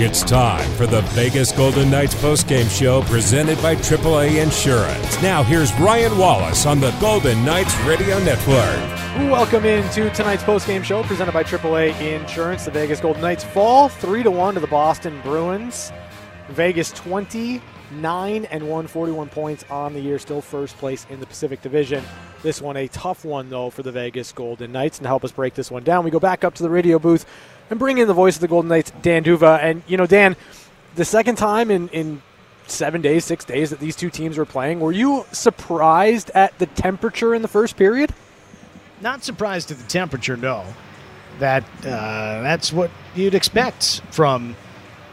It's time for the Vegas Golden Knights postgame show presented by AAA Insurance. Now, here's Ryan Wallace on the Golden Knights Radio Network. Welcome into tonight's postgame show presented by AAA Insurance. The Vegas Golden Knights fall 3 to 1 to the Boston Bruins. Vegas 29 and 141 points on the year, still first place in the Pacific Division. This one a tough one though for the Vegas Golden Knights. And to help us break this one down, we go back up to the radio booth and bring in the voice of the Golden Knights, Dan D'Uva. And you know, Dan, the second time in in seven days, six days that these two teams were playing, were you surprised at the temperature in the first period? Not surprised at the temperature, no. That uh, that's what you'd expect from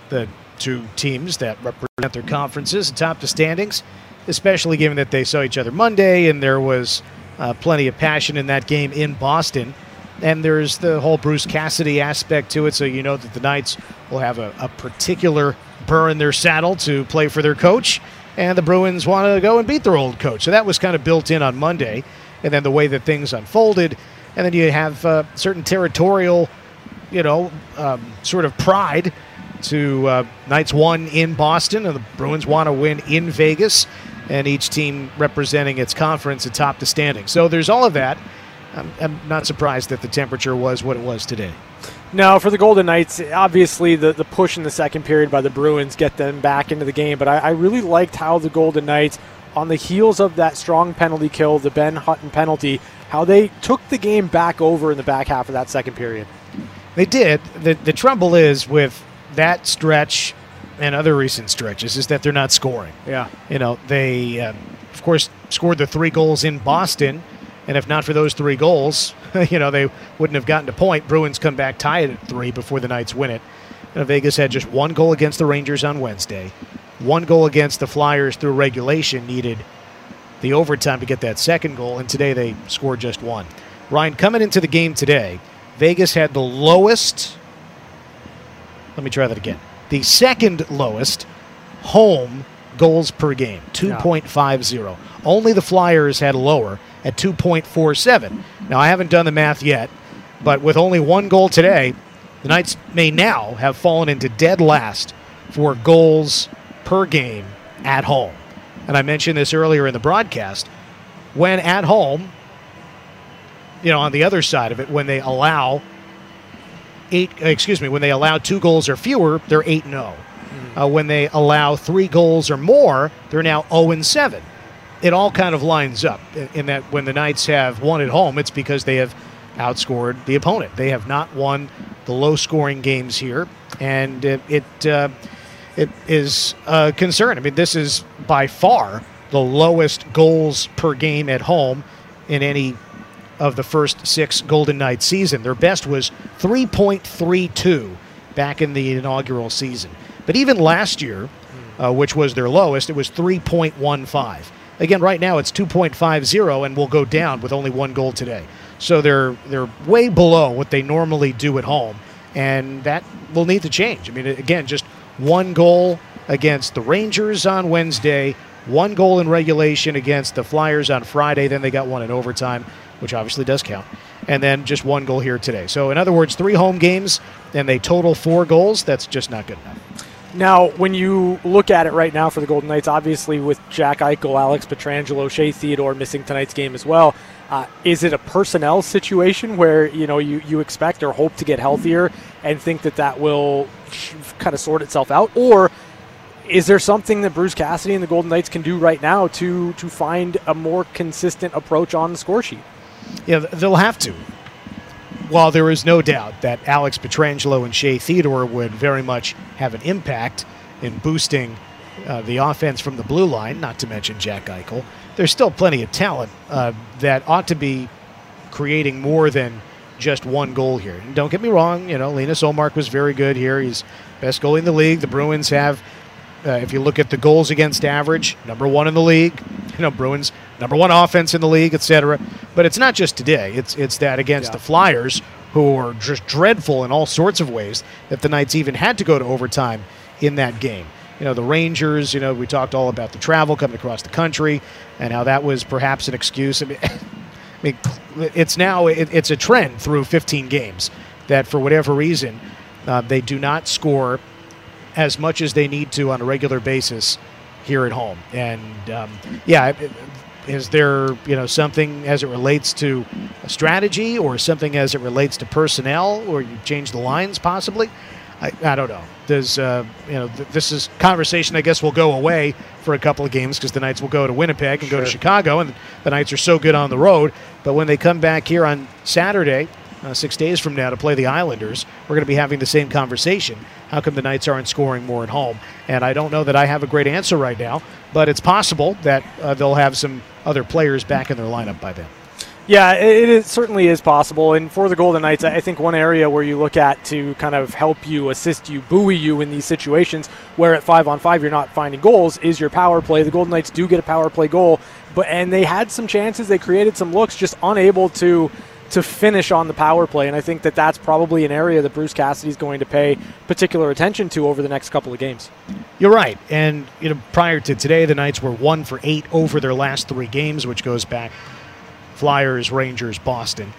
the two teams that represent their conferences atop the standings, especially given that they saw each other Monday and there was uh, plenty of passion in that game in Boston. And there's the whole Bruce Cassidy aspect to it, so you know that the Knights will have a, a particular burr in their saddle to play for their coach, and the Bruins want to go and beat their old coach. So that was kind of built in on Monday and then the way that things unfolded, and then you have uh, certain territorial, you know, um, sort of pride to uh, Knights won in Boston, and the Bruins want to win in Vegas, and each team representing its conference atop the standing. So there's all of that. I'm, I'm not surprised that the temperature was what it was today. No, for the Golden Knights, obviously the, the push in the second period by the Bruins get them back into the game, but I, I really liked how the Golden Knights – on the heels of that strong penalty kill, the Ben Hutton penalty, how they took the game back over in the back half of that second period. They did. The, the trouble is with that stretch and other recent stretches is that they're not scoring. Yeah. You know, they, uh, of course, scored the three goals in Boston. And if not for those three goals, you know, they wouldn't have gotten to point. Bruins come back tied at three before the Knights win it. And Vegas had just one goal against the Rangers on Wednesday one goal against the Flyers through regulation needed the overtime to get that second goal, and today they scored just one. Ryan, coming into the game today, Vegas had the lowest, let me try that again, the second lowest home goals per game, 2.50. Only the Flyers had lower at 2.47. Now, I haven't done the math yet, but with only one goal today, the Knights may now have fallen into dead last for goals per game at home. And I mentioned this earlier in the broadcast. When at home, you know, on the other side of it, when they allow eight, excuse me, when they allow two goals or fewer, they're 8 0. Mm-hmm. Uh, when they allow three goals or more, they're now 0 and 7. It all kind of lines up in that when the Knights have won at home, it's because they have outscored the opponent. They have not won the low scoring games here. And it, it uh, it is a concern. I mean, this is by far the lowest goals per game at home in any of the first six Golden Knights season. Their best was 3.32 back in the inaugural season. But even last year, uh, which was their lowest, it was 3.15. Again, right now it's 2.50 and will go down with only one goal today. So they're they're way below what they normally do at home, and that will need to change. I mean, again, just one goal against the Rangers on Wednesday, one goal in regulation against the Flyers on Friday. Then they got one in overtime, which obviously does count. And then just one goal here today. So, in other words, three home games and they total four goals. That's just not good enough. Now, when you look at it right now for the Golden Knights, obviously with Jack Eichel, Alex Pietrangelo, Shea Theodore missing tonight's game as well, uh, is it a personnel situation where you know you, you expect or hope to get healthier and think that that will kind of sort itself out, or is there something that Bruce Cassidy and the Golden Knights can do right now to to find a more consistent approach on the score sheet? Yeah, they'll have to while there is no doubt that Alex Pietrangelo and Shea Theodore would very much have an impact in boosting uh, the offense from the blue line, not to mention Jack Eichel, there's still plenty of talent uh, that ought to be creating more than just one goal here. And don't get me wrong, you know, Linus Ullmark was very good here. He's best goalie in the league. The Bruins have, uh, if you look at the goals against average, number one in the league. You know, Bruins number one offense in the league, etc. But it's not just today. It's it's that against yeah. the Flyers, who are just dreadful in all sorts of ways, that the Knights even had to go to overtime in that game. You know, the Rangers. You know, we talked all about the travel coming across the country and how that was perhaps an excuse. I mean, I mean it's now it, it's a trend through 15 games that for whatever reason uh, they do not score as much as they need to on a regular basis here at home. And um, yeah, is there you know something as it relates to a strategy or something as it relates to personnel, or you change the lines possibly? I, I don't know. Does uh, you know th- this is conversation? I guess will go away for a couple of games because the Knights will go to Winnipeg and sure. go to Chicago, and the Knights are so good on the road. But when they come back here on Saturday, uh, six days from now to play the Islanders, we're going to be having the same conversation. How come the Knights aren't scoring more at home? And I don't know that I have a great answer right now, but it's possible that uh, they'll have some other players back in their lineup by then. Yeah, it, certainly is possible. And for the Golden Knights, I think one area where you look at to kind of help you, assist you, buoy you in these situations where at five on five you're not finding goals is your power play. The Golden Knights do get a power play goal, but and they had some chances, they created some looks, just unable to to finish on the power play. And I think that that's probably an area that Bruce Cassidy is going to pay particular attention to over the next couple of games. You're right. And you know, prior to today, the Knights were one for eight over their last three games, which goes back Flyers, Rangers, Boston.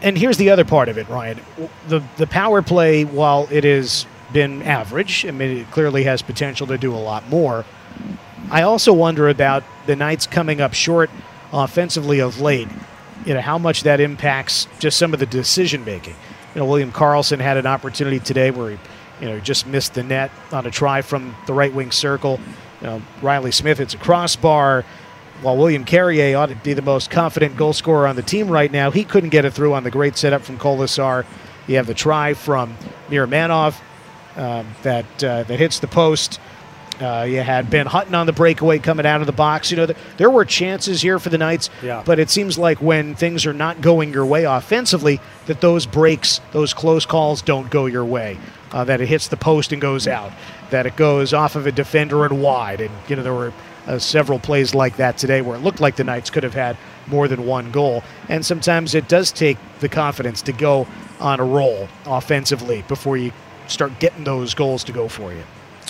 And here's the other part of it, Ryan. The the power play, while it has been average, I mean, it clearly has potential to do a lot more. I also wonder about the Knights coming up short offensively of late. You know how much that impacts just some of the decision making. You know, William Karlsson had an opportunity today where he, you know, just missed the net on a try from the right wing circle. You know, Riley Smith hits a crossbar while William Carrier ought to be the most confident goal scorer on the team right now, he couldn't get it through on the great setup from Kolesar. You have the try from Miromanov um, that uh, that hits the post. Uh, you had Ben Hutton on the breakaway coming out of the box. You know, the, there were chances here for the Knights, yeah. but it seems like when things are not going your way offensively, that those breaks, those close calls don't go your way. Uh, that it hits the post and goes out. That it goes off of a defender and wide. And, you know, there were uh, several plays like that today where it looked like the Knights could have had more than one goal. And sometimes it does take the confidence to go on a roll offensively before you start getting those goals to go for you.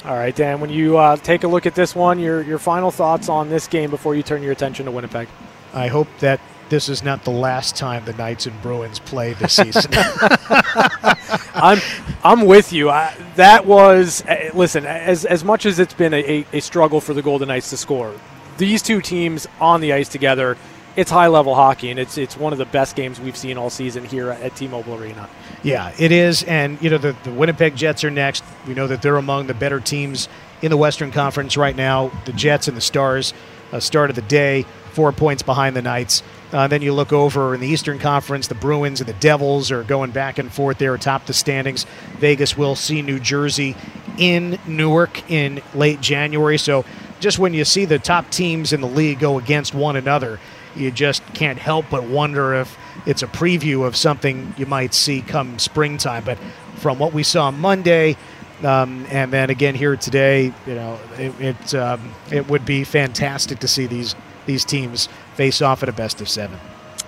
All right, Dan, when you uh, take a look at this one, your, your final thoughts on this game before you turn your attention to Winnipeg? I hope that this is not the last time the Knights and Bruins play this season. I'm I'm with you. I, that was uh, listen as as much as it's been a, a, struggle for the Golden Knights to score. These two teams on the ice together, it's high level hockey, and it's it's one of the best games we've seen all season here at T-Mobile Arena. Yeah, it is, and you know the, the Winnipeg Jets are next. We know that they're among the better teams in the Western Conference right now. The Jets and the Stars uh, start of the day, four points behind the Knights. Uh, then you look over in the Eastern Conference, the Bruins and the Devils are going back and forth there atop the standings. Vegas will see New Jersey in Newark in late January. So just when you see the top teams in the league go against one another, you just can't help but wonder if it's a preview of something you might see come springtime. But from what we saw Monday, um, and then again here today, you know, it it, um, it would be fantastic to see these these teams face off at a best of seven.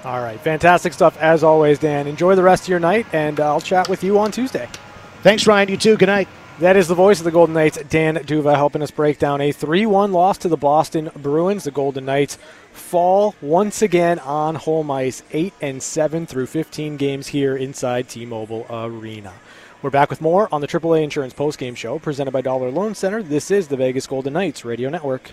All right, fantastic stuff as always, Dan. Enjoy the rest of your night, and uh, I'll chat with you on Tuesday. Thanks, Ryan. You too. Good night. That is the voice of the Golden Knights, Dan D'Uva, helping us break down a 3 1 loss to the Boston Bruins. The Golden Knights fall once again on home ice, 8 and 7 through 15 games here inside T Mobile Arena. We're back with more on the AAA Insurance Postgame Show presented by Dollar Loan Center. This is the Vegas Golden Knights Radio Network.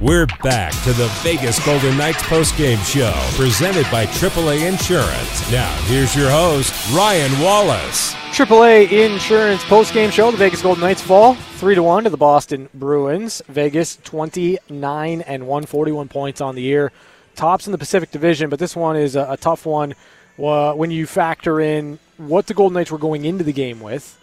We're back to the Vegas Golden Knights postgame show presented by AAA Insurance. Now, here's your host, Ryan Wallace. AAA Insurance postgame show. The Vegas Golden Knights fall 3 to 1 to the Boston Bruins. Vegas 29 and 141 points on the year. Tops in the Pacific Division, but this one is a, a tough one when you factor in what the Golden Knights were going into the game with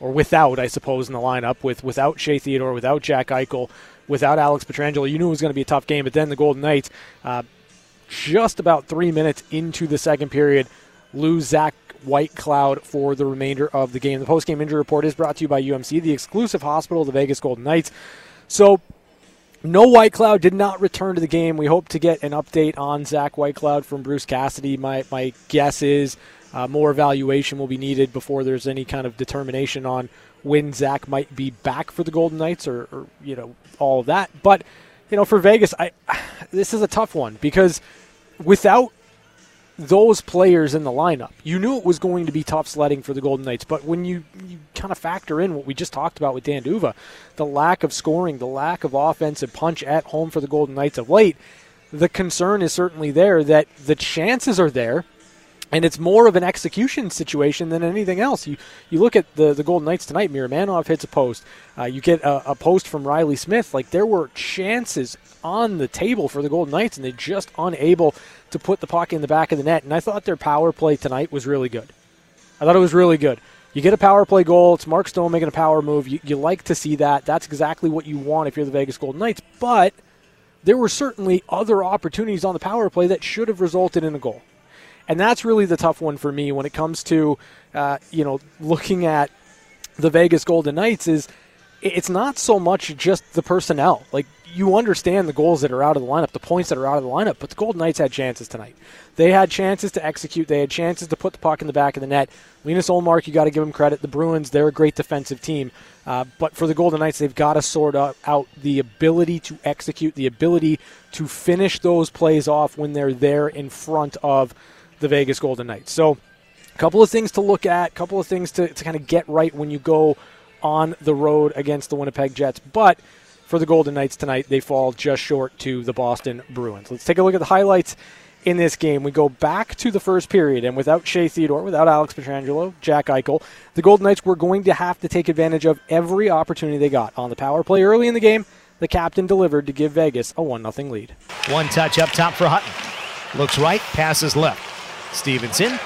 or without, I suppose, in the lineup with without Shea Theodore, without Jack Eichel, without Alex Pietrangelo. You knew it was going to be a tough game, but then the Golden Knights, uh, just about three minutes into the second period, lose Zach Whitecloud for the remainder of the game. The post-game injury report is brought to you by UMC, the exclusive hospital of the Vegas Golden Knights. So, no Whitecloud did not return to the game. We hope to get an update on Zach Whitecloud from Bruce Cassidy. My my guess is uh, more evaluation will be needed before there's any kind of determination on when Zach might be back for the Golden Knights, or, or you know all of that. But you know, for Vegas, I this is a tough one because without those players in the lineup. You knew it was going to be tough sledding for the Golden Knights, but when you, you kind of factor in what we just talked about with Dan D'Uva, the lack of scoring, the lack of offensive punch at home for the Golden Knights of late, the concern is certainly there that the chances are there and it's more of an execution situation than anything else. You you look at the the Golden Knights tonight. Miromanov hits a post. Uh, you get a, a, post from Riley Smith. Like there were chances on the table for the Golden Knights, and they're just unable to put the puck in the back of the net. And I thought their power play tonight was really good. I thought it was really good. You get a power play goal. It's Mark Stone making a power move. You, you like to see that. That's exactly what you want if you're the Vegas Golden Knights. But there were certainly other opportunities on the power play that should have resulted in a goal and that's really the tough one for me when it comes to uh, you know looking at the Vegas Golden Knights is it's not so much just the personnel. Like you understand the goals that are out of the lineup, the points that are out of the lineup, but the Golden Knights had chances tonight. They had chances to execute. They had chances to put the puck in the back of the net. Linus Ullmark, you got to give them credit. The Bruins, they're a great defensive team. Uh, but for the Golden Knights, they've got to sort out the ability to execute, the ability to finish those plays off when they're there in front of the Vegas Golden Knights. So, a couple of things to look at, a couple of things to, to kind of get right when you go on the road against the Winnipeg Jets. But for the Golden Knights tonight, they fall just short to the Boston Bruins. Let's take a look at the highlights in this game. We go back to the first period, and without Shea Theodore, without Alex Pietrangelo, Jack Eichel, the Golden Knights were going to have to take advantage of every opportunity they got. On the power play early in the game, the captain delivered to give Vegas a 1 0 lead. One touch up top for Hutton. Looks right, passes left. Stephenson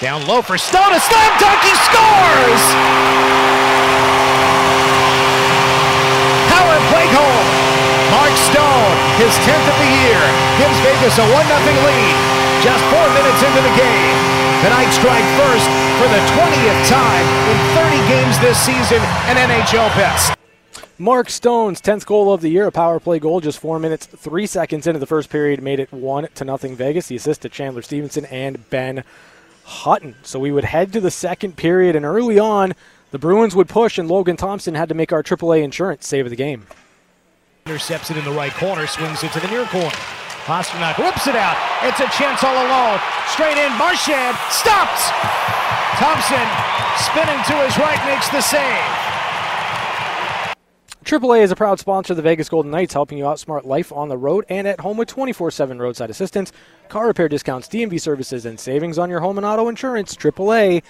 down low for Stone. A slam dunk. He scores! Mark Stone, his 10th of the year, gives Vegas a 1 0 lead. Just four minutes into the game. The Knights strike first for the 20th time in 30 games this season, an NHL best. Mark Stone's 10th goal of the year, a power play goal, just four minutes, three seconds into the first period, made it one to nothing Vegas. The assist to Chandler Stephenson and Ben Hutton. So we would head to the second period, and early on, the Bruins would push, and Logan Thompson had to make our AAA insurance save of the game. Intercepts it in the right corner, swings it to the near corner. Pastrnak whips it out. It's a chance all alone. Straight in, Marchand stops. Thompson spinning to his right makes the save. AAA is a proud sponsor of the Vegas Golden Knights, helping you outsmart life on the road and at home with 24 7 roadside assistance, car repair discounts, DMV services, and savings on your home and auto insurance. AAA,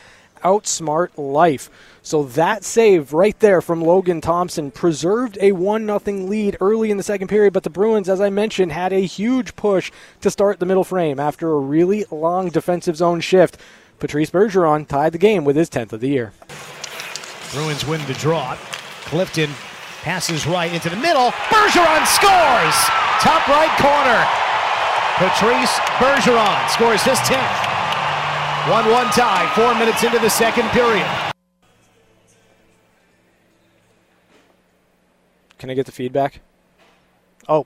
outsmart life. So that save right there from Logan Thompson preserved a 1 0 lead early in the second period, but the Bruins, as I mentioned, had a huge push to start the middle frame after a really long defensive zone shift. Patrice Bergeron tied the game with his 10th of the year. Bruins win the draw. Clifton Passes right into the middle. Bergeron scores! Top right corner. Patrice Bergeron scores his 10th. 1 1 tie, four minutes into the second period. Can I get the feedback? Oh.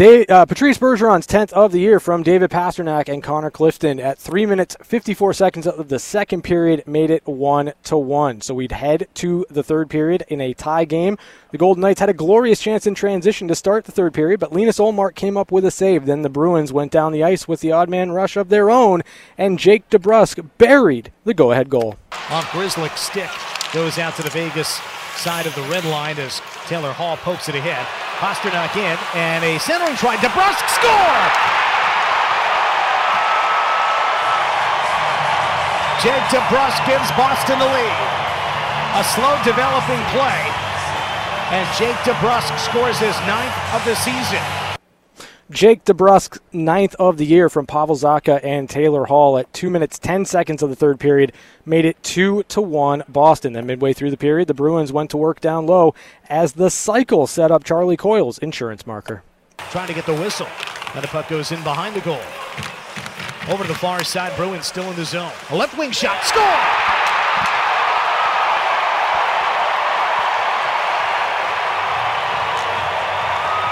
Dave, uh, Patrice Bergeron's 10th of the year from David Pastrnak and Connor Clifton at 3 minutes 54 seconds of the second period made it 1 to 1. So we'd head to the third period in a tie game. The Golden Knights had a glorious chance in transition to start the third period, but Linus Ullmark came up with a save. Then the Bruins went down the ice with the odd man rush of their own, and Jake DeBrusk buried the go ahead goal. Off Grzelcyk's stick goes out to the Vegas side of the red line as Taylor Hall pokes it ahead. Pastrnak in, and a centering try. DeBrusk score! Jake DeBrusk gives Boston the lead. A slow developing play, and Jake DeBrusk scores his ninth of the season. Jake DeBrusk, ninth of the year from Pavel Zacha and Taylor Hall at two minutes ten seconds of the third period, made it two to one Boston. Then midway through the period, the Bruins went to work down low as the cycle set up Charlie Coyle's insurance marker. Trying to get the whistle, and the puck goes in behind the goal. Over to the far side, Bruins still in the zone. A left wing shot, score!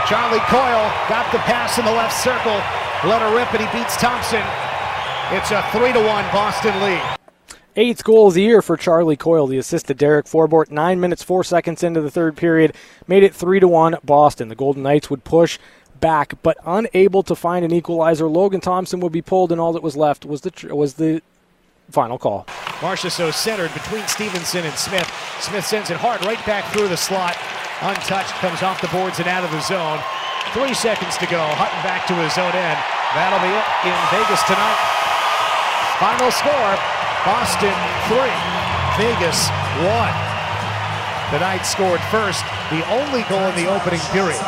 Charlie Coyle got the pass in the left circle. Let her rip, and he beats Thompson. It's a 3 to 1 Boston lead. Eighth goal of the year for Charlie Coyle. The assist to Derek Forbort, nine minutes four seconds into the third period, made it three to one Boston. The Golden Knights would push back, but unable to find an equalizer. Logan Thompson would be pulled, and all that was left was the was the final call. Marchessault centered between Stephenson and Smith. Smith sends it hard right back through the slot. Untouched, comes off the boards and out of the zone. Three seconds to go. Hutton back to his own end. That'll be it in Vegas tonight. Final score Boston 3, Vegas 1. The Knights scored first, the only goal in the opening period.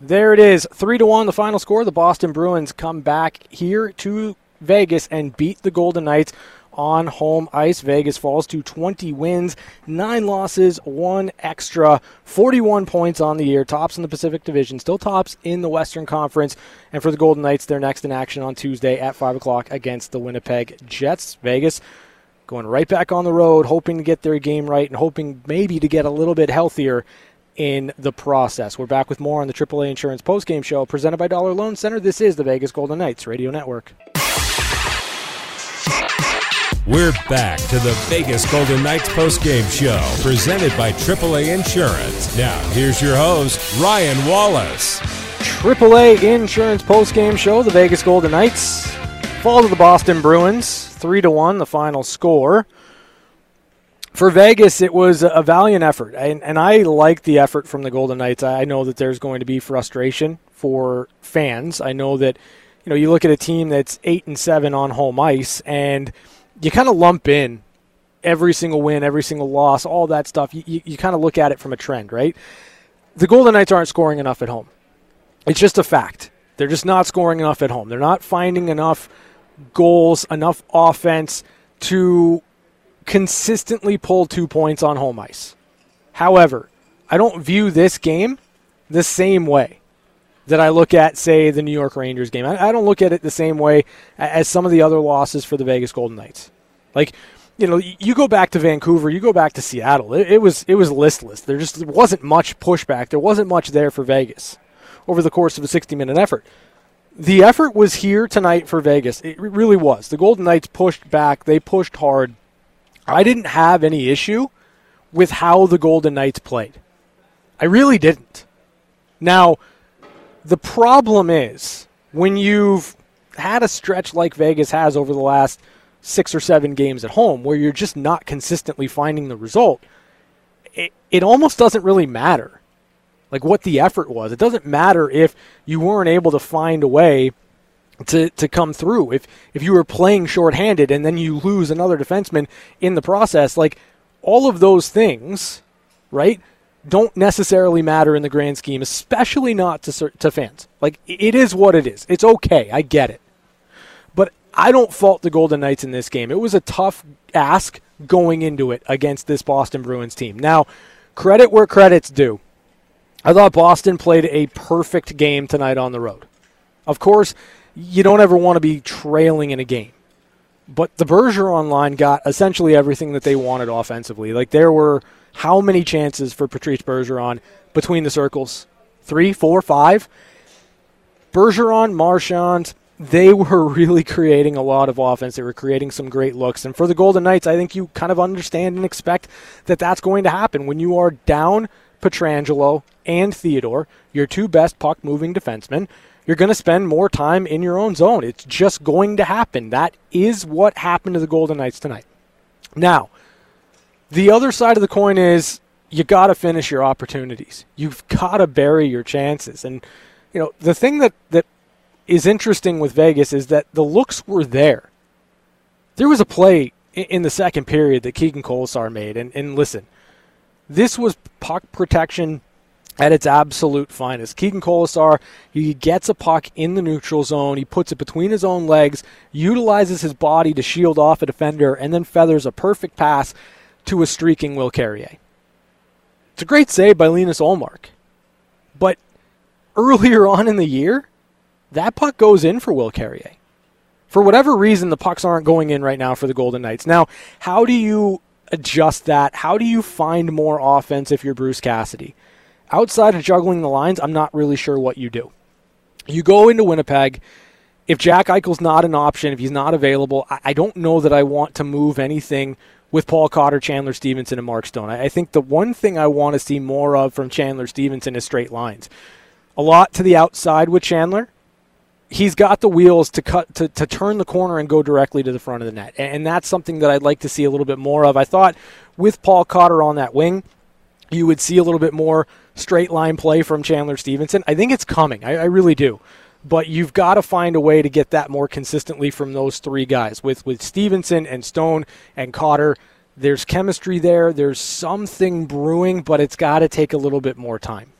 There it is, three to one. The final score. The Boston Bruins come back here to Vegas and beat the Golden Knights on home ice. Vegas falls to 20 wins, nine losses, one extra, 41 points on the year. Tops in the Pacific Division, still tops in the Western Conference. And for the Golden Knights, they're next in action on Tuesday at 5 o'clock against the Winnipeg Jets. Vegas going right back on the road, hoping to get their game right and hoping maybe to get a little bit healthier in the process. We're back with more on the AAA Insurance postgame show presented by Dollar Loan Center. This is the Vegas Golden Knights Radio Network. We're back to the Vegas Golden Knights postgame show presented by AAA Insurance. Now, here's your host, Ryan Wallace. AAA Insurance postgame show, the Vegas Golden Knights fall to the Boston Bruins, three to one, the final score. For Vegas, it was a valiant effort, and, and I like the effort from the Golden Knights. I know that there's going to be frustration for fans. I know that you know you look at a team that's eight and seven on home ice, and you kind of lump in every single win, every single loss, all that stuff. You, you, you kind of look at it from a trend, right? The Golden Knights aren't scoring enough at home. It's just a fact. They're just not scoring enough at home. They're not finding enough goals, enough offense to consistently pull two points on home ice. However, I don't view this game the same way that I look at, say, the New York Rangers game. I, I, don't look at it the same way as some of the other losses for the Vegas Golden Knights. Like, you know, you go back to Vancouver, you go back to Seattle. It, it was it was listless. There just wasn't much pushback. There wasn't much there for Vegas over the course of a 60 minute effort the effort was here tonight for Vegas. It really was. The Golden Knights pushed back, they pushed hard. I didn't have any issue with how the Golden Knights played. I really didn't. Now, the problem is when you've had a stretch like Vegas has over the last six or seven games at home where you're just not consistently finding the result, it, it almost doesn't really matter like what the effort was. It doesn't matter if you weren't able to find a way to, to come through. If if you were playing shorthanded and then you lose another defenseman in the process, like all of those things, right, don't necessarily matter in the grand scheme, especially not to to fans. Like it is what it is. It's okay. I get it. But I don't fault the Golden Knights in this game. It was a tough ask going into it against this Boston Bruins team. Now, credit where credit's due I thought Boston played a perfect game tonight on the road. Of course, you don't ever want to be trailing in a game. But the Bergeron line got essentially everything that they wanted offensively. Like there were how many chances for Patrice Bergeron between the circles? Three, four, five? Bergeron, Marchand, they were really creating a lot of offense. They were creating some great looks. And for the Golden Knights, I think you kind of understand and expect that that's going to happen. When you are down Pietrangelo and Theodore, your two best puck moving defensemen, you're going to spend more time in your own zone. It's just going to happen. That is what happened to the Golden Knights tonight. Now, the other side of the coin is you got to finish your opportunities. You've got to bury your chances. And you know, the thing that that is interesting with Vegas is that the looks were there. There was a play in the second period that Keegan Kolesar made, and, and listen, this was puck protection at its absolute finest. Keegan Kolesar, he gets a puck in the neutral zone, he puts it between his own legs, utilizes his body to shield off a defender, and then feathers a perfect pass to a streaking Will Carrier. It's a great save by Linus Ullmark. But earlier on in the year, that puck goes in for Will Carrier. For whatever reason, the pucks aren't going in right now for the Golden Knights. Now, how do you adjust that? How do you find more offense if you're Bruce Cassidy? Outside of juggling the lines, I'm not really sure what you do. You go into Winnipeg. If Jack Eichel's not an option, if he's not available, I don't know that I want to move anything with Paul Cotter, Chandler Stephenson, and Mark Stone. I think the one thing I want to see more of from Chandler Stephenson is straight lines. a lot to the outside with Chandler. He's got the wheels to cut to, to turn the corner and go directly to the front of the net. And, that's something that I'd like to see a little bit more of. I thought with Paul Cotter on that wing, you would see a little bit more straight line play from Chandler Stephenson. I think it's coming. I, I really do. But you've got to find a way to get that more consistently from those three guys. With with Stephenson and Stone and Cotter, there's chemistry there. There's something brewing, but it's got to take a little bit more time.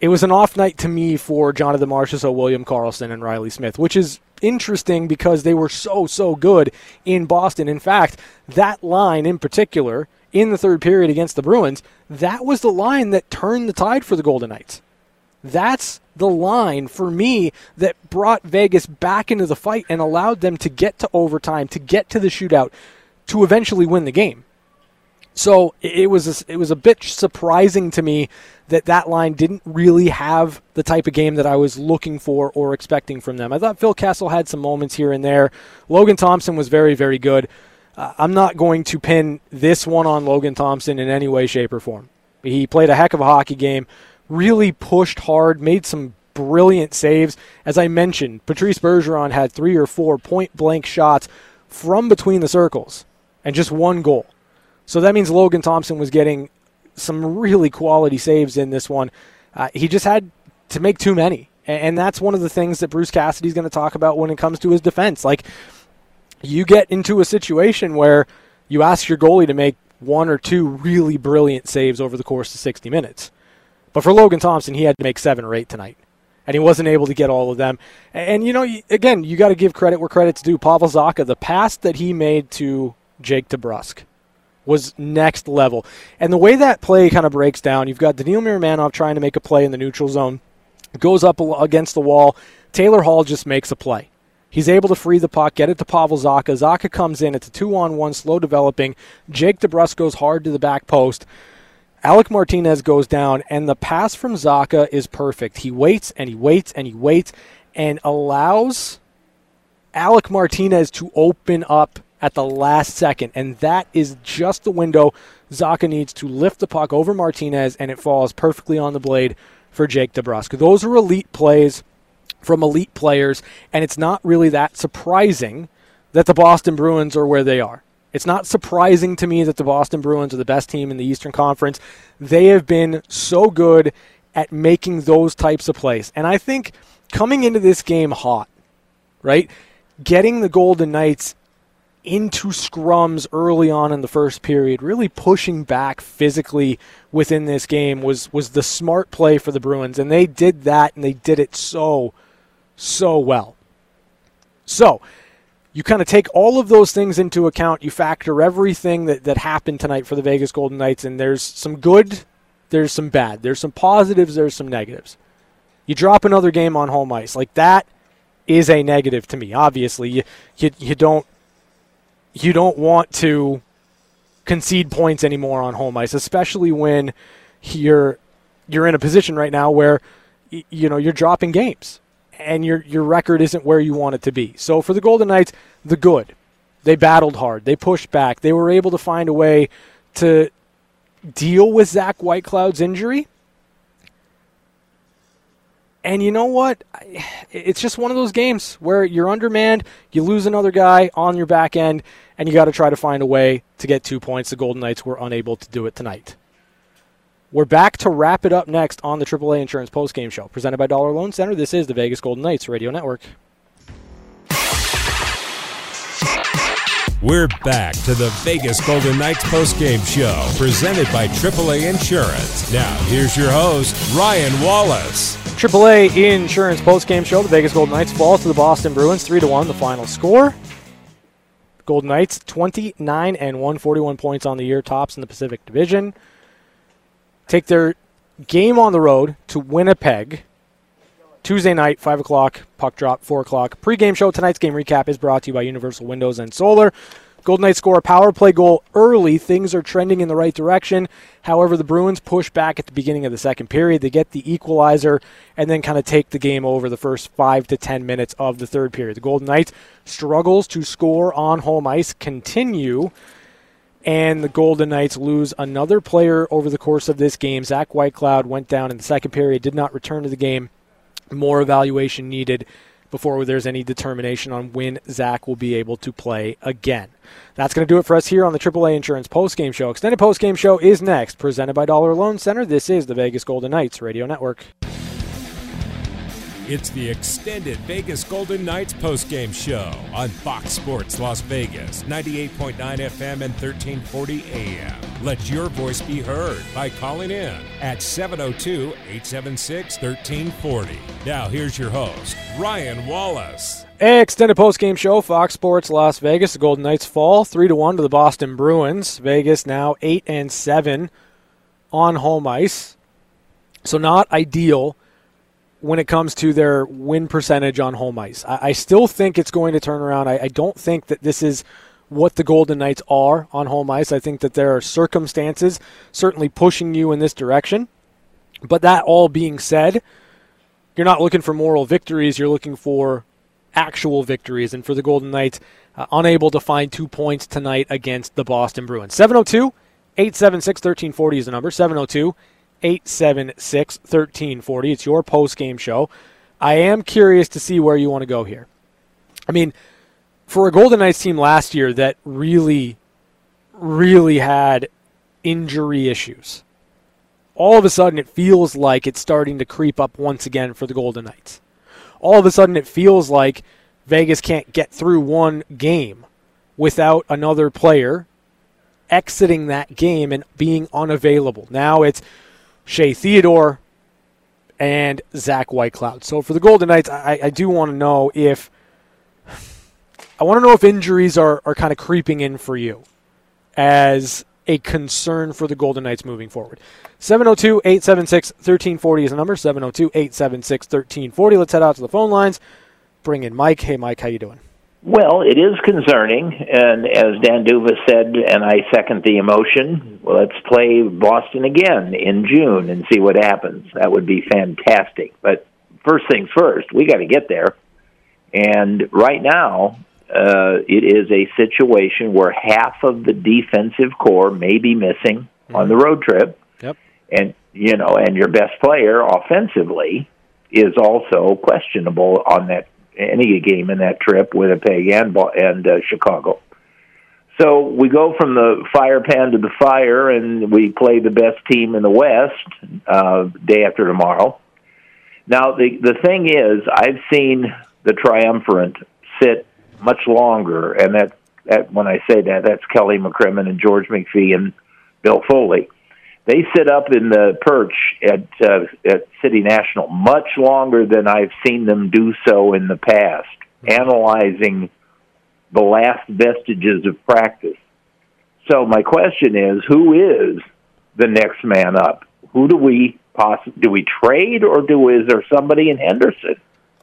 It was an off night to me for Jonathan Marchessault, William Karlsson, and Riley Smith, which is interesting because they were so, so good in Boston. In fact, that line in particular in the third period against the Bruins, that was the line that turned the tide for the Golden Knights. That's the line for me that brought Vegas back into the fight and allowed them to get to overtime, to get to the shootout, to eventually win the game. So it was a, it was a bit surprising to me that that line didn't really have the type of game that I was looking for or expecting from them. I thought Phil Kessel had some moments here and there. Logan Thompson was very very good. Uh, I'm not going to pin this one on Logan Thompson in any way, shape, or form. He played a heck of a hockey game, really pushed hard, made some brilliant saves. As I mentioned, Patrice Bergeron had three or four point blank shots from between the circles and just one goal. So that means Logan Thompson was getting some really quality saves in this one. Uh, he just had to make too many. And that's one of the things that Bruce Cassidy's going to talk about when it comes to his defense. Like, you get into a situation where you ask your goalie to make one or two really brilliant saves over the course of 60 minutes. But for Logan Thompson, he had to make seven or eight tonight. And he wasn't able to get all of them. And, you know, again, you got to give credit where credit's due. Pavel Zacha, the pass that he made to Jake DeBrusk was next level. And the way that play kind of breaks down, you've got Daniil Miromanov trying to make a play in the neutral zone, goes up against the wall. Taylor Hall just makes a play. He's able to free the puck, get it to Pavel Zacha. Zacha comes in. It's a two on one, slow developing. Jake DeBrusk goes hard to the back post. Alec Martinez goes down, and the pass from Zacha is perfect. He waits and he waits and he waits and allows Alec Martinez to open up at the last second. And that is just the window Zacha needs to lift the puck over Martinez, and it falls perfectly on the blade for Jake DeBrusk. Those are elite plays from elite players, and it's not really that surprising that the Boston Bruins are where they are. It's not surprising to me that the Boston Bruins are the best team in the Eastern Conference. They have been so good at making those types of plays. And I think coming into this game hot, right? Getting the Golden Knights into scrums early on in the first period, really pushing back physically within this game was was the smart play for the Bruins and they did that and they did it so so well. So, you kind of take all of those things into account. You factor everything that, that happened tonight for the Vegas Golden Knights, and there's some good, there's some bad, there's some positives, there's some negatives. You drop another game on home ice. Like that is a negative to me. Obviously, you, you, you don't you don't want to concede points anymore on home ice, especially when you're you're in a position right now where you know you're dropping games and your your record isn't where you want it to be. So for the Golden Knights, the good. They battled hard. They pushed back. They were able to find a way to deal with Zach Whitecloud's injury. And you know what? It's just one of those games where you're undermanned, you lose another guy on your back end, and you got to try to find a way to get two points. The Golden Knights were unable to do it tonight. We're back to wrap it up next on the AAA Insurance Postgame Show, presented by Dollar Loan Center. This is the Vegas Golden Knights Radio Network. We're back to the Vegas Golden Knights postgame show, presented by AAA Insurance. Now, here's your host, Ryan Wallace. AAA Insurance postgame show. The Vegas Golden Knights fall to the Boston Bruins, three to one. The final score. Golden Knights 29 and 141 points on the year, tops in the Pacific Division take their game on the road to Winnipeg. Tuesday night, 5 o'clock, puck drop, 4 o'clock. Pre-game show, tonight's game recap is brought to you by Universal Windows and Solar. Golden Knights score a power play goal early. Things are trending in the right direction. However, the Bruins push back at the beginning of the second period. They get the equalizer and then kind of take the game over the first five to ten minutes of the third period. The Golden Knights struggles to score on home ice, continue and the Golden Knights lose another player over the course of this game. Zach Whitecloud went down in the second period, did not return to the game. More evaluation needed before there's any determination on when Zach will be able to play again. That's going to do it for us here on the AAA Insurance Postgame Show. Extended Postgame Show is next, presented by Dollar Loan Center. This is the Vegas Golden Knights Radio Network. It's the extended Vegas Golden Knights postgame show on Fox Sports Las Vegas, 98.9 FM and 1340 AM. Let your voice be heard by calling in at 702 876 1340. Now, here's your host, Ryan Wallace. Extended postgame show, Fox Sports Las Vegas. The Golden Knights fall 3 to 1 to the Boston Bruins. Vegas now 8 and 7 on home ice. So, not ideal when it comes to their win percentage on home ice. I, I still think it's going to turn around. I, I, don't think that this is what the Golden Knights are on home ice. I think that there are circumstances certainly pushing you in this direction. But that all being said, you're not looking for moral victories, you're looking for actual victories. And for the Golden Knights, uh, unable to find two points tonight against the Boston Bruins. 702 876 1340 is the number. 702 876 1340. It's your post game show. I am curious to see where you want to go here. I mean, for a Golden Knights team last year that really, really had injury issues, all of a sudden it feels like it's starting to creep up once again for the Golden Knights. All of a sudden it feels like Vegas can't get through one game without another player exiting that game and being unavailable. Now it's Shea Theodore, and Zach Whitecloud. So for the Golden Knights, I, I do want to know if I want to know if injuries are, are kind of creeping in for you as a concern for the Golden Knights moving forward. 702 876 1340 is the number 702 876 1340. Let's head out to the phone lines. Bring in Mike. Hey, Mike, how you doing? Well, it is concerning, and as Dan D'Uva said, and I second the emotion. Well, let's play Boston again in June and see what happens. That would be fantastic. But first things first, we got to get there. And right now, uh, it is a situation where half of the defensive core may be missing mm-hmm. on the road trip. Yep. And you know, and your best player offensively is also questionable on that any game in that trip, Winnipeg and and uh, Chicago. So we go from the fire pan to the fire, and we play the best team in the West uh, day after tomorrow. Now the the thing is, I've seen the triumvirate sit much longer, and that, that when I say that, that's Kelly McCrimmon and George McPhee and Bill Foley they sit up in the perch at uh, at City National much longer than I've seen them do so in the past, analyzing the last vestiges of practice. So my question is, who is the next man up? Who do we possibly do we trade, or do is there somebody in Henderson?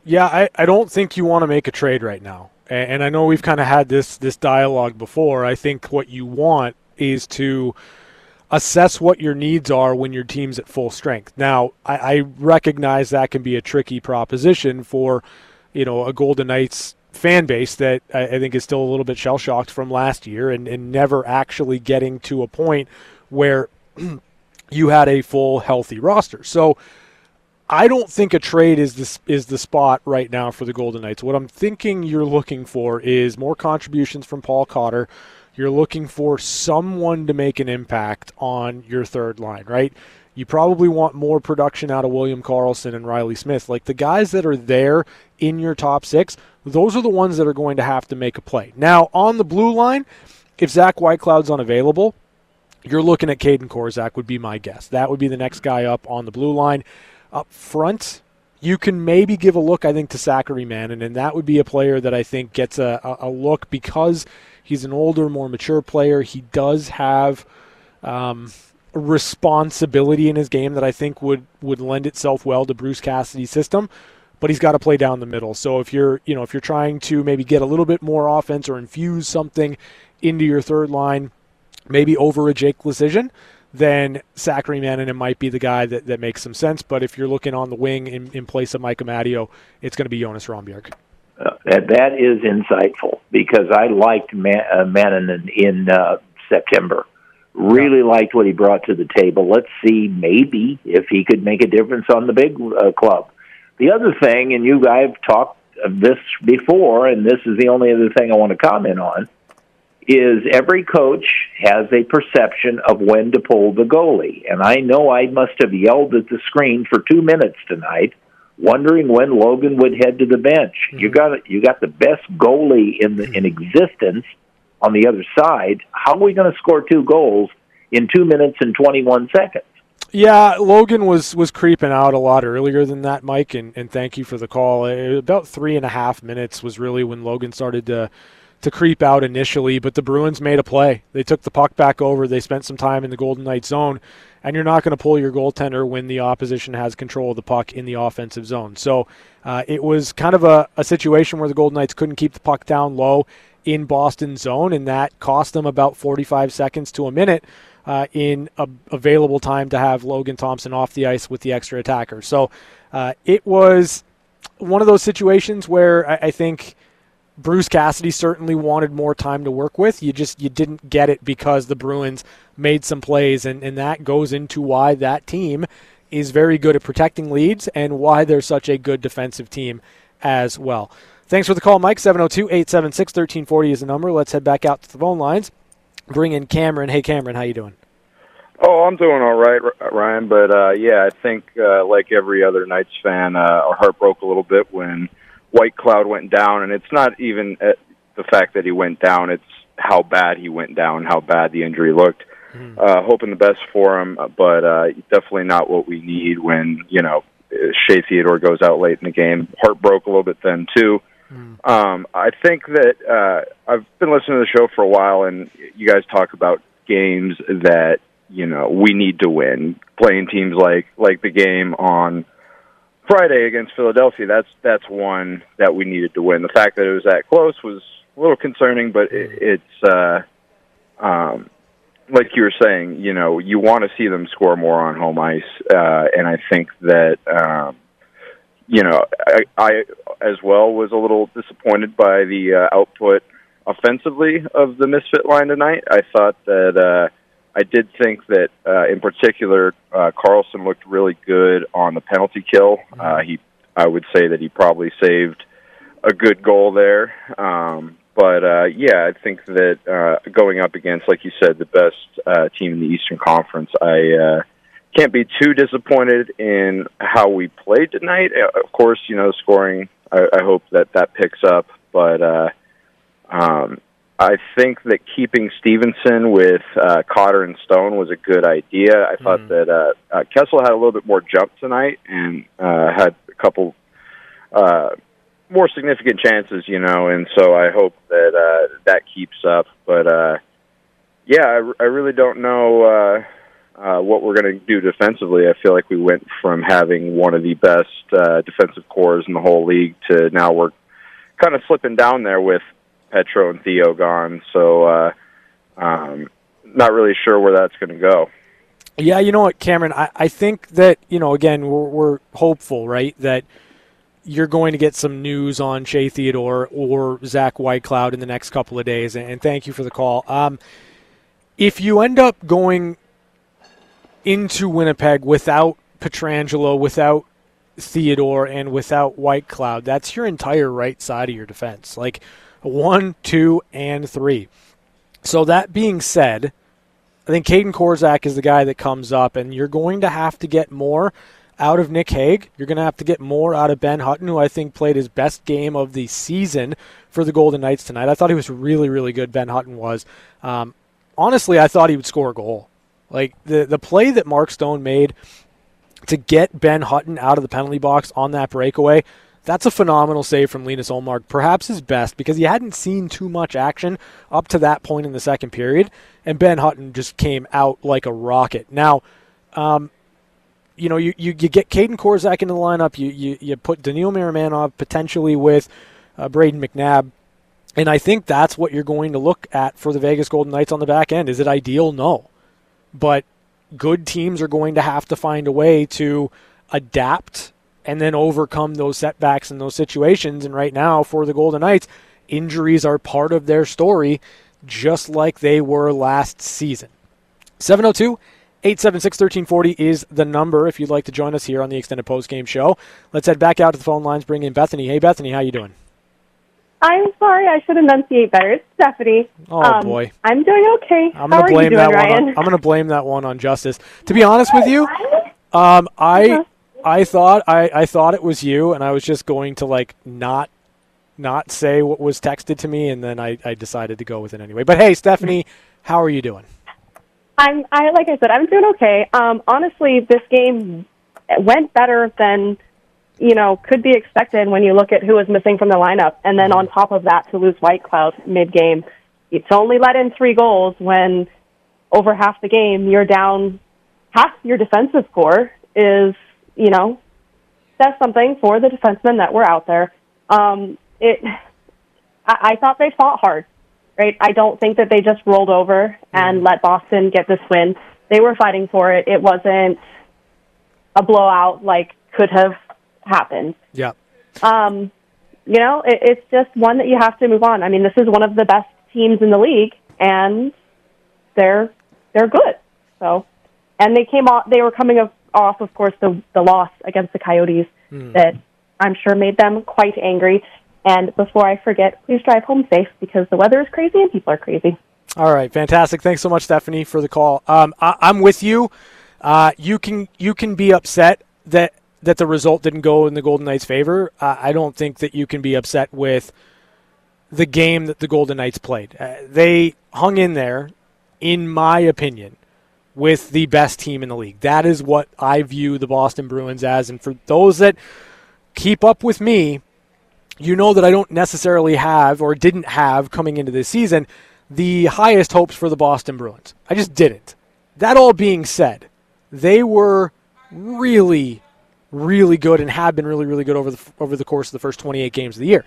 Yeah, I, I don't think you want to make a trade right now. And, and I know we've kind of had this this dialogue before. I think what you want is to assess what your needs are when your team's at full strength. Now, I, I recognize that can be a tricky proposition for, you know, a Golden Knights fan base that I, I think is still a little bit shell shocked from last year and, and never actually getting to a point where you had a full healthy roster. So I don't think a trade is this is the spot right now for the Golden Knights. What I'm thinking you're looking for is more contributions from Paul Cotter you're looking for someone to make an impact on your third line, right? You probably want more production out of William Karlsson and Riley Smith. Like the guys that are there in your top six, those are the ones that are going to have to make a play. Now, on the blue line, if Zach Whitecloud's unavailable, you're looking at Kaedan Korczak, would be my guess. That would be the next guy up on the blue line. Up front, you can maybe give a look, I think, to Sakari Manninen, and that would be a player that I think gets a, a look because – He's an older, more mature player. He does have um, responsibility in his game that I think would would lend itself well to Bruce Cassidy's system. But he's got to play down the middle. So if you're you know if you're trying to maybe get a little bit more offense or infuse something into your third line, maybe over a Jake Leschyshyn, then Sakari Manninen might be the guy that, that makes some sense. But if you're looking on the wing in, in place of Mike Amadio, it's going to be Jonas Rondbjerg. Uh, that is insightful because I liked Man- uh, in, in uh, September. Really liked what he brought to the table. Let's see, maybe if he could make a difference on the big uh, club. The other thing, and you guys talked of this before, and this is the only other thing I want to comment on, is every coach has a perception of when to pull the goalie. And I know I must have yelled at the screen for two minutes tonight, wondering when Logan would head to the bench. Mm-hmm. You got you got the best goalie in the in existence on the other side. How are we going to score two goals in two minutes and twenty one seconds? Yeah, Logan was was creeping out a lot earlier than that, Mike, and, and thank you for the call. About three and a half minutes was really when Logan started to to creep out initially, but the Bruins made a play. They took the puck back over. They spent some time in the Golden Knights zone, and you're not going to pull your goaltender when the opposition has control of the puck in the offensive zone. So uh, it was kind of a, a situation where the Golden Knights couldn't keep the puck down low in Boston zone, and that cost them about 45 seconds to a minute uh, in a, available time to have Logan Thompson off the ice with the extra attacker. So uh, it was one of those situations where I, I, think Bruce Cassidy certainly wanted more time to work with. You just you didn't get it because the Bruins made some plays, and, and that goes into why that team is very good at protecting leads and why they're such a good defensive team as well. Thanks for the call, Mike. 702 876 1340 is the number. Let's head back out to the phone lines bring in Cameron. Hey, Cameron, how you doing? Oh, I'm doing all right, Ryan. But uh, yeah, I think uh, like every other Knights fan, uh, our heart broke a little bit when Whitecloud went down, and it's not even uh, the fact that he went down; it's how bad he went down, how bad the injury looked. Mm-hmm. Uh, hoping the best for him, but uh, definitely not what we need when you know Shea Theodore goes out late in the game. Heart broke a little bit then too. Mm. Um, I think that uh, I've been listening to the show for a while, and you guys talk about games that you know we need to win. Playing teams like like the game on Friday against Philadelphia, that's that's one that we needed to win. The fact that it was that close was a little concerning, but it, it's uh, um, like you were saying. You know, you want to see them score more on home ice, uh, and I think that. Um, you know, I, I as well was a little disappointed by the uh, output offensively of the misfit line tonight. I thought that uh, I did think that uh, in particular uh, Karlsson looked really good on the penalty kill. Mm-hmm. Uh, he, I would say that he probably saved a good goal there. Um, but uh, yeah, I think that uh, going up against, like you said, the best uh, team in the Eastern Conference, I. Uh, can't be too disappointed in how we played tonight. Uh, of course, you know, scoring. I, I hope that that picks up, but uh, um, I think that keeping Stephenson with uh, Cotter and Stone was a good idea. I thought mm-hmm. that uh, uh, Kessel had a little bit more jump tonight and uh, had a couple uh, more significant chances, you know, and so I hope that uh, that keeps up. But uh, yeah, I, I really don't know. Uh, uh, what we're going to do defensively. I feel like we went from having one of the best uh, defensive cores in the whole league to now we're kind of slipping down there with Petro and Theo gone. So, uh, um, not really sure where that's going to go. Yeah, you know what, Cameron? I, I think that, you know, again, we're, we're hopeful, right, that you're going to get some news on Shea Theodore or Zach Whitecloud in the next couple of days. And, thank you for the call. Um, if you end up going into Winnipeg without Pietrangelo, without Theodore, and without Whitecloud. That's your entire right side of your defense. Like one, two, and three. So that being said, I think Kaedan Korczak is the guy that comes up, and you're going to have to get more out of Nick Hague. You're going to have to get more out of Ben Hutton, who I think played his best game of the season for the Golden Knights tonight. I thought he was really, really good. Ben Hutton was. Um, honestly, I thought he would score a goal. Like the the play that Mark Stone made to get Ben Hutton out of the penalty box on that breakaway, that's a phenomenal save from Linus Ullmark, perhaps his best because he hadn't seen too much action up to that point in the second period, and Ben Hutton just came out like a rocket. Now, um, you know, you, you, you get Kaedan Korczak into the lineup, you, you, you put Daniil Miromanov potentially with uh, Brayden McNabb, and I think that's what you're going to look at for the Vegas Golden Knights on the back end. Is it ideal? No but good teams are going to have to find a way to adapt and then overcome those setbacks and those situations. And right now, for the Golden Knights, injuries are part of their story. just like they were last season. 702 876 1340 is the number if you'd like to join us here on the extended post game show. Let's head back out to the phone lines, bring in Bethany. Hey, Bethany, how you doing? I'm sorry, I should enunciate better. It's Stephanie. Oh Um, boy, I'm doing okay. I'm How gonna are you blame doing, that one. On, I'm gonna blame that one on Justice. To be honest with you, um, I Uh-huh. I thought I, I thought it was you, and I was just going to like not not say what was texted to me, and then I, I decided to go with it anyway. But hey, Stephanie, how are you doing? I'm I like I said, I'm doing okay. Um, honestly, this game went better than you know could be expected when you look at who was missing from the lineup, and then on top of that, to lose Whitecloud mid game, it's only let in three goals when over half the game you're down half your defensive core is you know says something for the defensemen that were out there. Um, it I, I thought they fought hard right? I don't think that they just rolled over and let Boston get this win. They were fighting for it. It wasn't a blowout like could have happened. Yeah. Um, you know, it, it's just one that you have to move on. I mean, this is one of the best teams in the league, and they're they're good. So, and they came off. They were coming off, off of course, the the loss against the Coyotes that I'm sure made them quite angry. And before I forget, please drive home safe because the weather is crazy and people are crazy. All right, fantastic. Thanks so much, Stephanie, for the call. Um, I, I'm with you. Uh, you can you can be upset that that the result didn't go in the Golden Knights' favor. Uh, I don't think that you can be upset with the game that the Golden Knights played. Uh, they hung in there, in my opinion, with the best team in the league. That is what I view the Boston Bruins as. And for those that keep up with me, you know that I don't necessarily have or didn't have coming into this season the highest hopes for the Boston Bruins. I just didn't. That all being said, they were really, really good and have been really, really good over the over the course of the first 28 games of the year.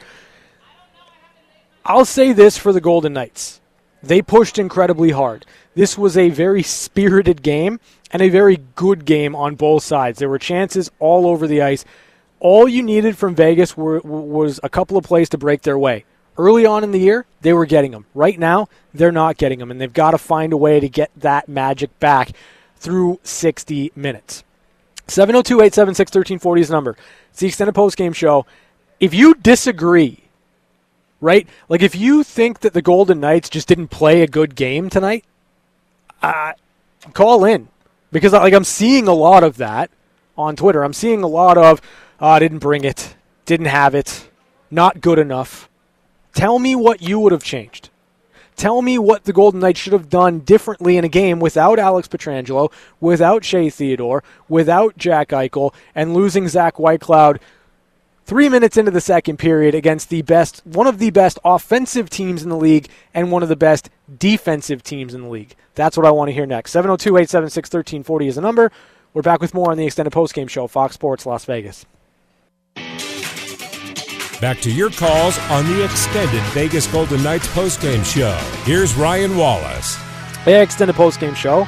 I'll say this for the Golden Knights. They pushed incredibly hard. This was a very spirited game and a very good game on both sides. There were chances all over the ice. All you needed from Vegas were, was a couple of plays to break their way. Early on in the year, they were getting them. Right now, they're not getting them, and they've got to find a way to get that magic back through 60 minutes. 702 876 1340 is the number. It's the extended post game show. If you disagree, right? Like if you think that the Golden Knights just didn't play a good game tonight, uh, call in because like I'm seeing a lot of that on Twitter. I'm seeing a lot of uh, didn't bring it, didn't have it, not good enough. Tell me what you would have changed. Tell me what the Golden Knights should have done differently in a game without Alex Pietrangelo, without Shea Theodore, without Jack Eichel, and losing Zach Whitecloud three minutes into the second period against the best, one of the best offensive teams in the league and one of the best defensive teams in the league. That's what I want to hear next. 702 876 1340 is the number. We're back with more on the extended postgame show, Fox Sports Las Vegas. Back to your calls on the extended Vegas Golden Knights postgame show. Here's Ryan Wallace. Hey, extended postgame show,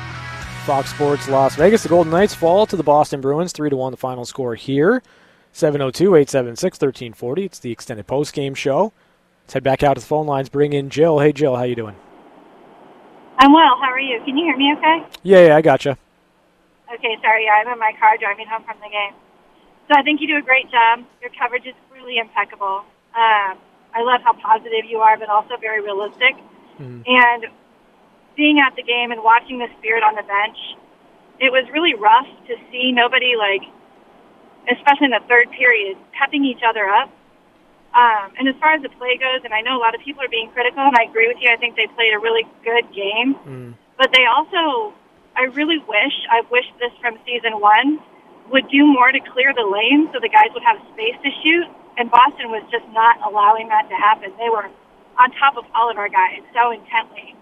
Fox Sports Las Vegas. The Golden Knights fall to the Boston Bruins, 3 to 1 the final score here. 702 876 1340. It's the extended post game show. Let's head back out to the phone lines, bring in Jill. Hey, Jill, how you doing? I'm well. How are you? Can you hear me okay? Yeah, yeah, I gotcha. Okay, sorry. Yeah, I'm in my car driving home from the game. So I think you do a great job. Your coverage is really impeccable. Um, I love how positive you are, but also very realistic. And being at the game and watching the spirit on the bench, it was really rough to see nobody like, especially in the third period, pepping each other up. Um, and as far as the play goes, and I know a lot of people are being critical, and I agree with you. I think they played a really good game, but they also, I really wish, I wish this from season one would do more to clear the lane so the guys would have space to shoot. And Boston was just not allowing that to happen. They were on top of all of our guys so intently.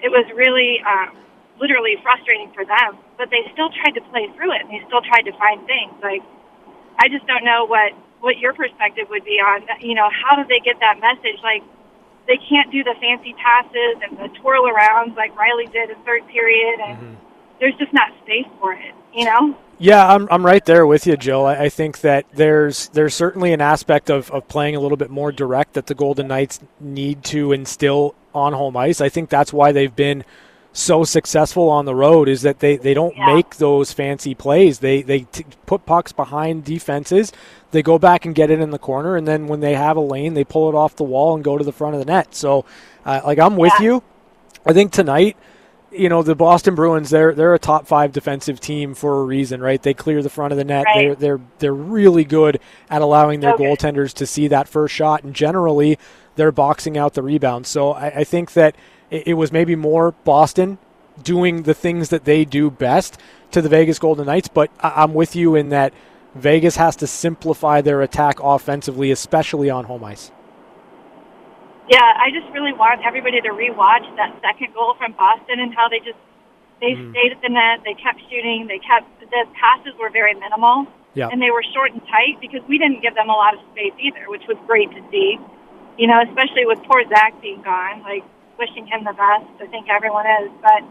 It was really, um, literally frustrating for them. But they still tried to play through it, and they still tried to find things. Like, I just don't know what what your perspective would be on. You know, how do they get that message? Like, they can't do the fancy passes and the twirl arounds like Reilly did in third period, and mm-hmm. there's just not space for it. You know. Yeah, I'm, I'm right there with you, Jill. I, I think that there's there's certainly an aspect of, of playing a little bit more direct that the Golden Knights need to instill on home ice. I think that's why they've been so successful on the road is that they, they don't Yeah. make those fancy plays. They they t- put pucks behind defenses. They go back and get it in the corner, and then when they have a lane, they pull it off the wall and go to the front of the net. So, uh, like I'm with Yeah. you. I think tonight, you know, the Boston Bruins they're they're a top five defensive team for a reason, right? They clear the front of the net. Right. They're they're they're really good at allowing their good. goaltenders to see that first shot, and generally they're boxing out the rebound. So I, I think that it, it was maybe more Boston doing the things that they do best to the Vegas Golden Knights, but I, I'm with you in that Vegas has to simplify their attack offensively, especially on home ice. Yeah, I just really want everybody to rewatch that second goal from Boston and how they just they Mm. stayed at the net, they kept shooting, they kept the passes were very minimal, Yeah. and they were short and tight because we didn't give them a lot of space either, which was great to see. You know, especially with poor Zach being gone, like wishing him the best. I think everyone is, but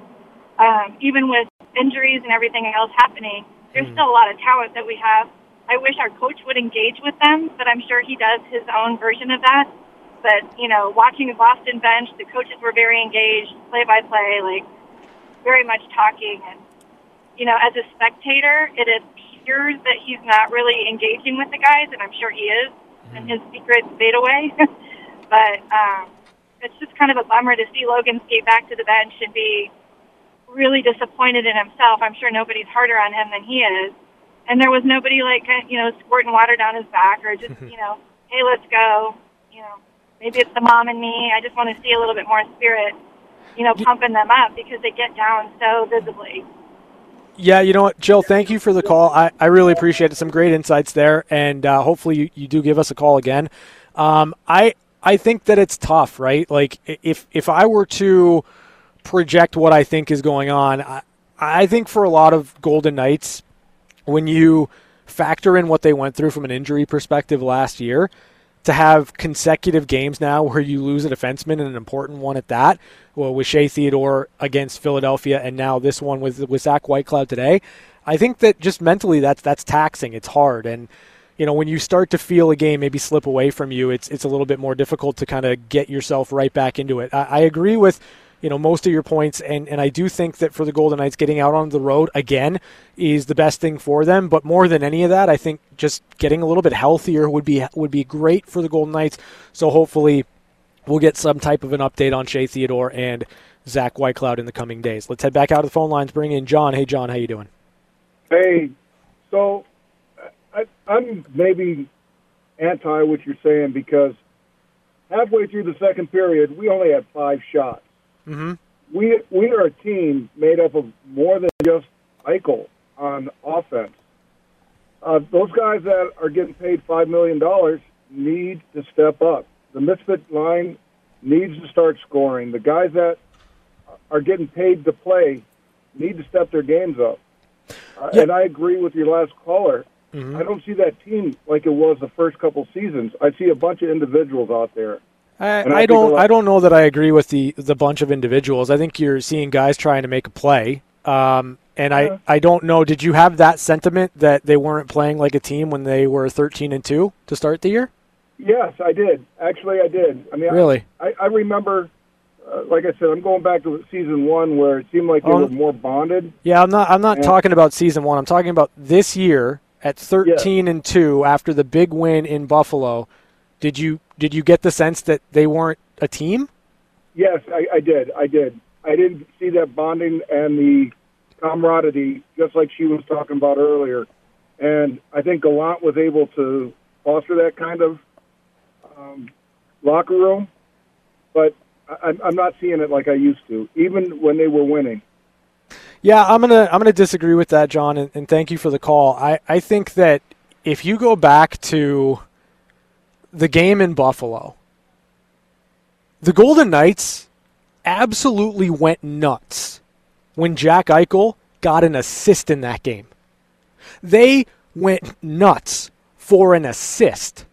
um, even with injuries and everything else happening, there's still a lot of talent that we have. I wish our coach would engage with them, but I'm sure he does his own version of that. But you know, watching the Boston bench, the coaches were very engaged, play by play, like very much talking. And you know, as a spectator, it appears that he's not really engaging with the guys, and I'm sure he is in his secret fadeaway. but um, it's just kind of a bummer to see Logan skate back to the bench and be really disappointed in himself. I'm sure nobody's harder on him than he is. And there was nobody like you know squirting water down his back or just you know, hey, let's go. You know, maybe it's the mom and me. I just want to see a little bit more spirit. You know, pumping them up because they get down so visibly. Yeah, you know what, Jill, thank you for the call. I, I really appreciate it. Some great insights there, and uh, hopefully you, you do give us a call again. Um, I I think that it's tough, right? Like if if I were to project what I think is going on, I, I think for a lot of Golden Knights, when you factor in what they went through from an injury perspective last year, to have consecutive games now where you lose a defenseman and an important one at that, well, with Shea Theodore against Philadelphia, and now this one with with Zach Whitecloud today, I think that just mentally that's that's taxing. It's hard, and you know when you start to feel a game maybe slip away from you, it's it's a little bit more difficult to kind of get yourself right back into it. I, I agree with you know most of your points and and I do think that for the Golden Knights getting out on the road again is the best thing for them. But more than any of that I think just getting a little bit healthier would be would be great for the Golden Knights. So hopefully we'll get some type of an update on Shea Theodore and Zach Whitecloud in the coming days. Let's head back out to the phone lines bring in John. Hey John how you doing? Hey, so I, I'm maybe anti what you're saying because halfway through the second period, we only had five shots. mm-hmm. We we are a team made up of more than just Eichel on offense. Uh, those guys that are getting paid five million dollars need to step up. The misfit line needs to start scoring. The guys that are getting paid to play need to step their games up. Uh, Yeah. And I agree with your last caller. Mhm. I don't see that team like it was the first couple seasons. I see a bunch of individuals out there. I, And I I don't. lot- I don't know that I agree with the the bunch of individuals. I think you're seeing guys trying to make a play, um, and Yeah. I I don't know. Did you have that sentiment that they weren't playing like a team when they were 13 and two to start the year? Yes, I did. Actually, I did. I mean, Really? I, I remember, uh, like I said, I'm going back to season one where it seemed like they Oh. were more bonded. Yeah, I'm not. I'm not Yeah. talking about season one. I'm talking about this year at 13 and two after the big win in Buffalo. Did you did you get the sense that they weren't a team? Yes, I, I did. I did. I didn't see that bonding and the camaraderie, just like she was talking about earlier. And I think Gallant was able to foster that kind of um, locker room. But I, I'm- I'm not seeing it like I used to, even when they were winning. Yeah, I'm gonna I'm gonna disagree with that, John, and, and thank you for the call. I, I think that if you go back to the game in Buffalo, the Golden Knights absolutely went nuts when Jack Eichel got an assist in that game. They went nuts for an assist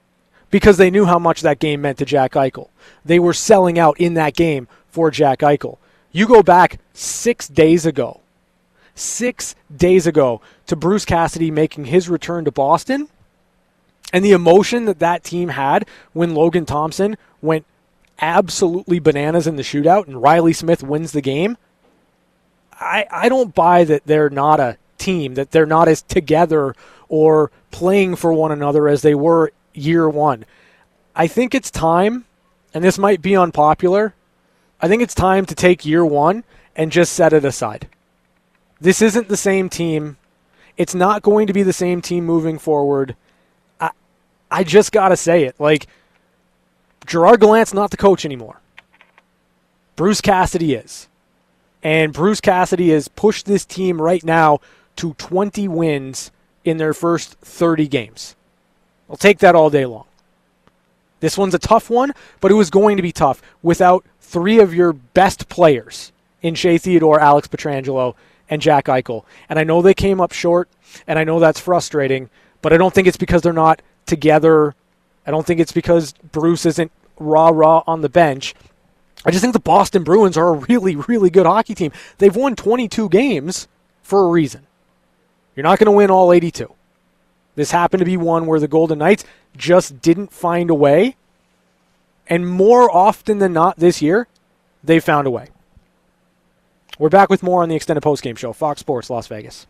because they knew how much that game meant to Jack Eichel. They were selling out in that game for Jack Eichel. You go back six days ago, six days ago to Bruce Cassidy making his return to Boston, and the emotion that that team had when Logan Thompson went absolutely bananas in the shootout and Reilly Smith wins the game, I, I don't buy that they're not a team, that they're not as together or playing for one another as they were year one. I think it's time, and this might be unpopular, I think it's time to take year one and just set it aside. This isn't the same team. It's not going to be the same team moving forward. I, I just got to say it. Like, Gerard Gallant's not the coach anymore. Bruce Cassidy is. And Bruce Cassidy has pushed this team right now to 20 wins in their first 30 games. I'll take that all day long. This one's a tough one, but it was going to be tough without three of your best players in Shea Theodore, Alex Pietrangelo, and Jack Eichel. And I know they came up short, and I know that's frustrating, but I don't think it's because they're not together. I don't think it's because Bruce isn't raw, raw on the bench. I just think the Boston Bruins are a really, really good hockey team. They've won 22 games for a reason. You're not going to win all 82. This happened to be one where the Golden Knights just didn't find a way. And more often than not this year, they found a way. We're back with more on the extended postgame show, Fox Sports Las Vegas.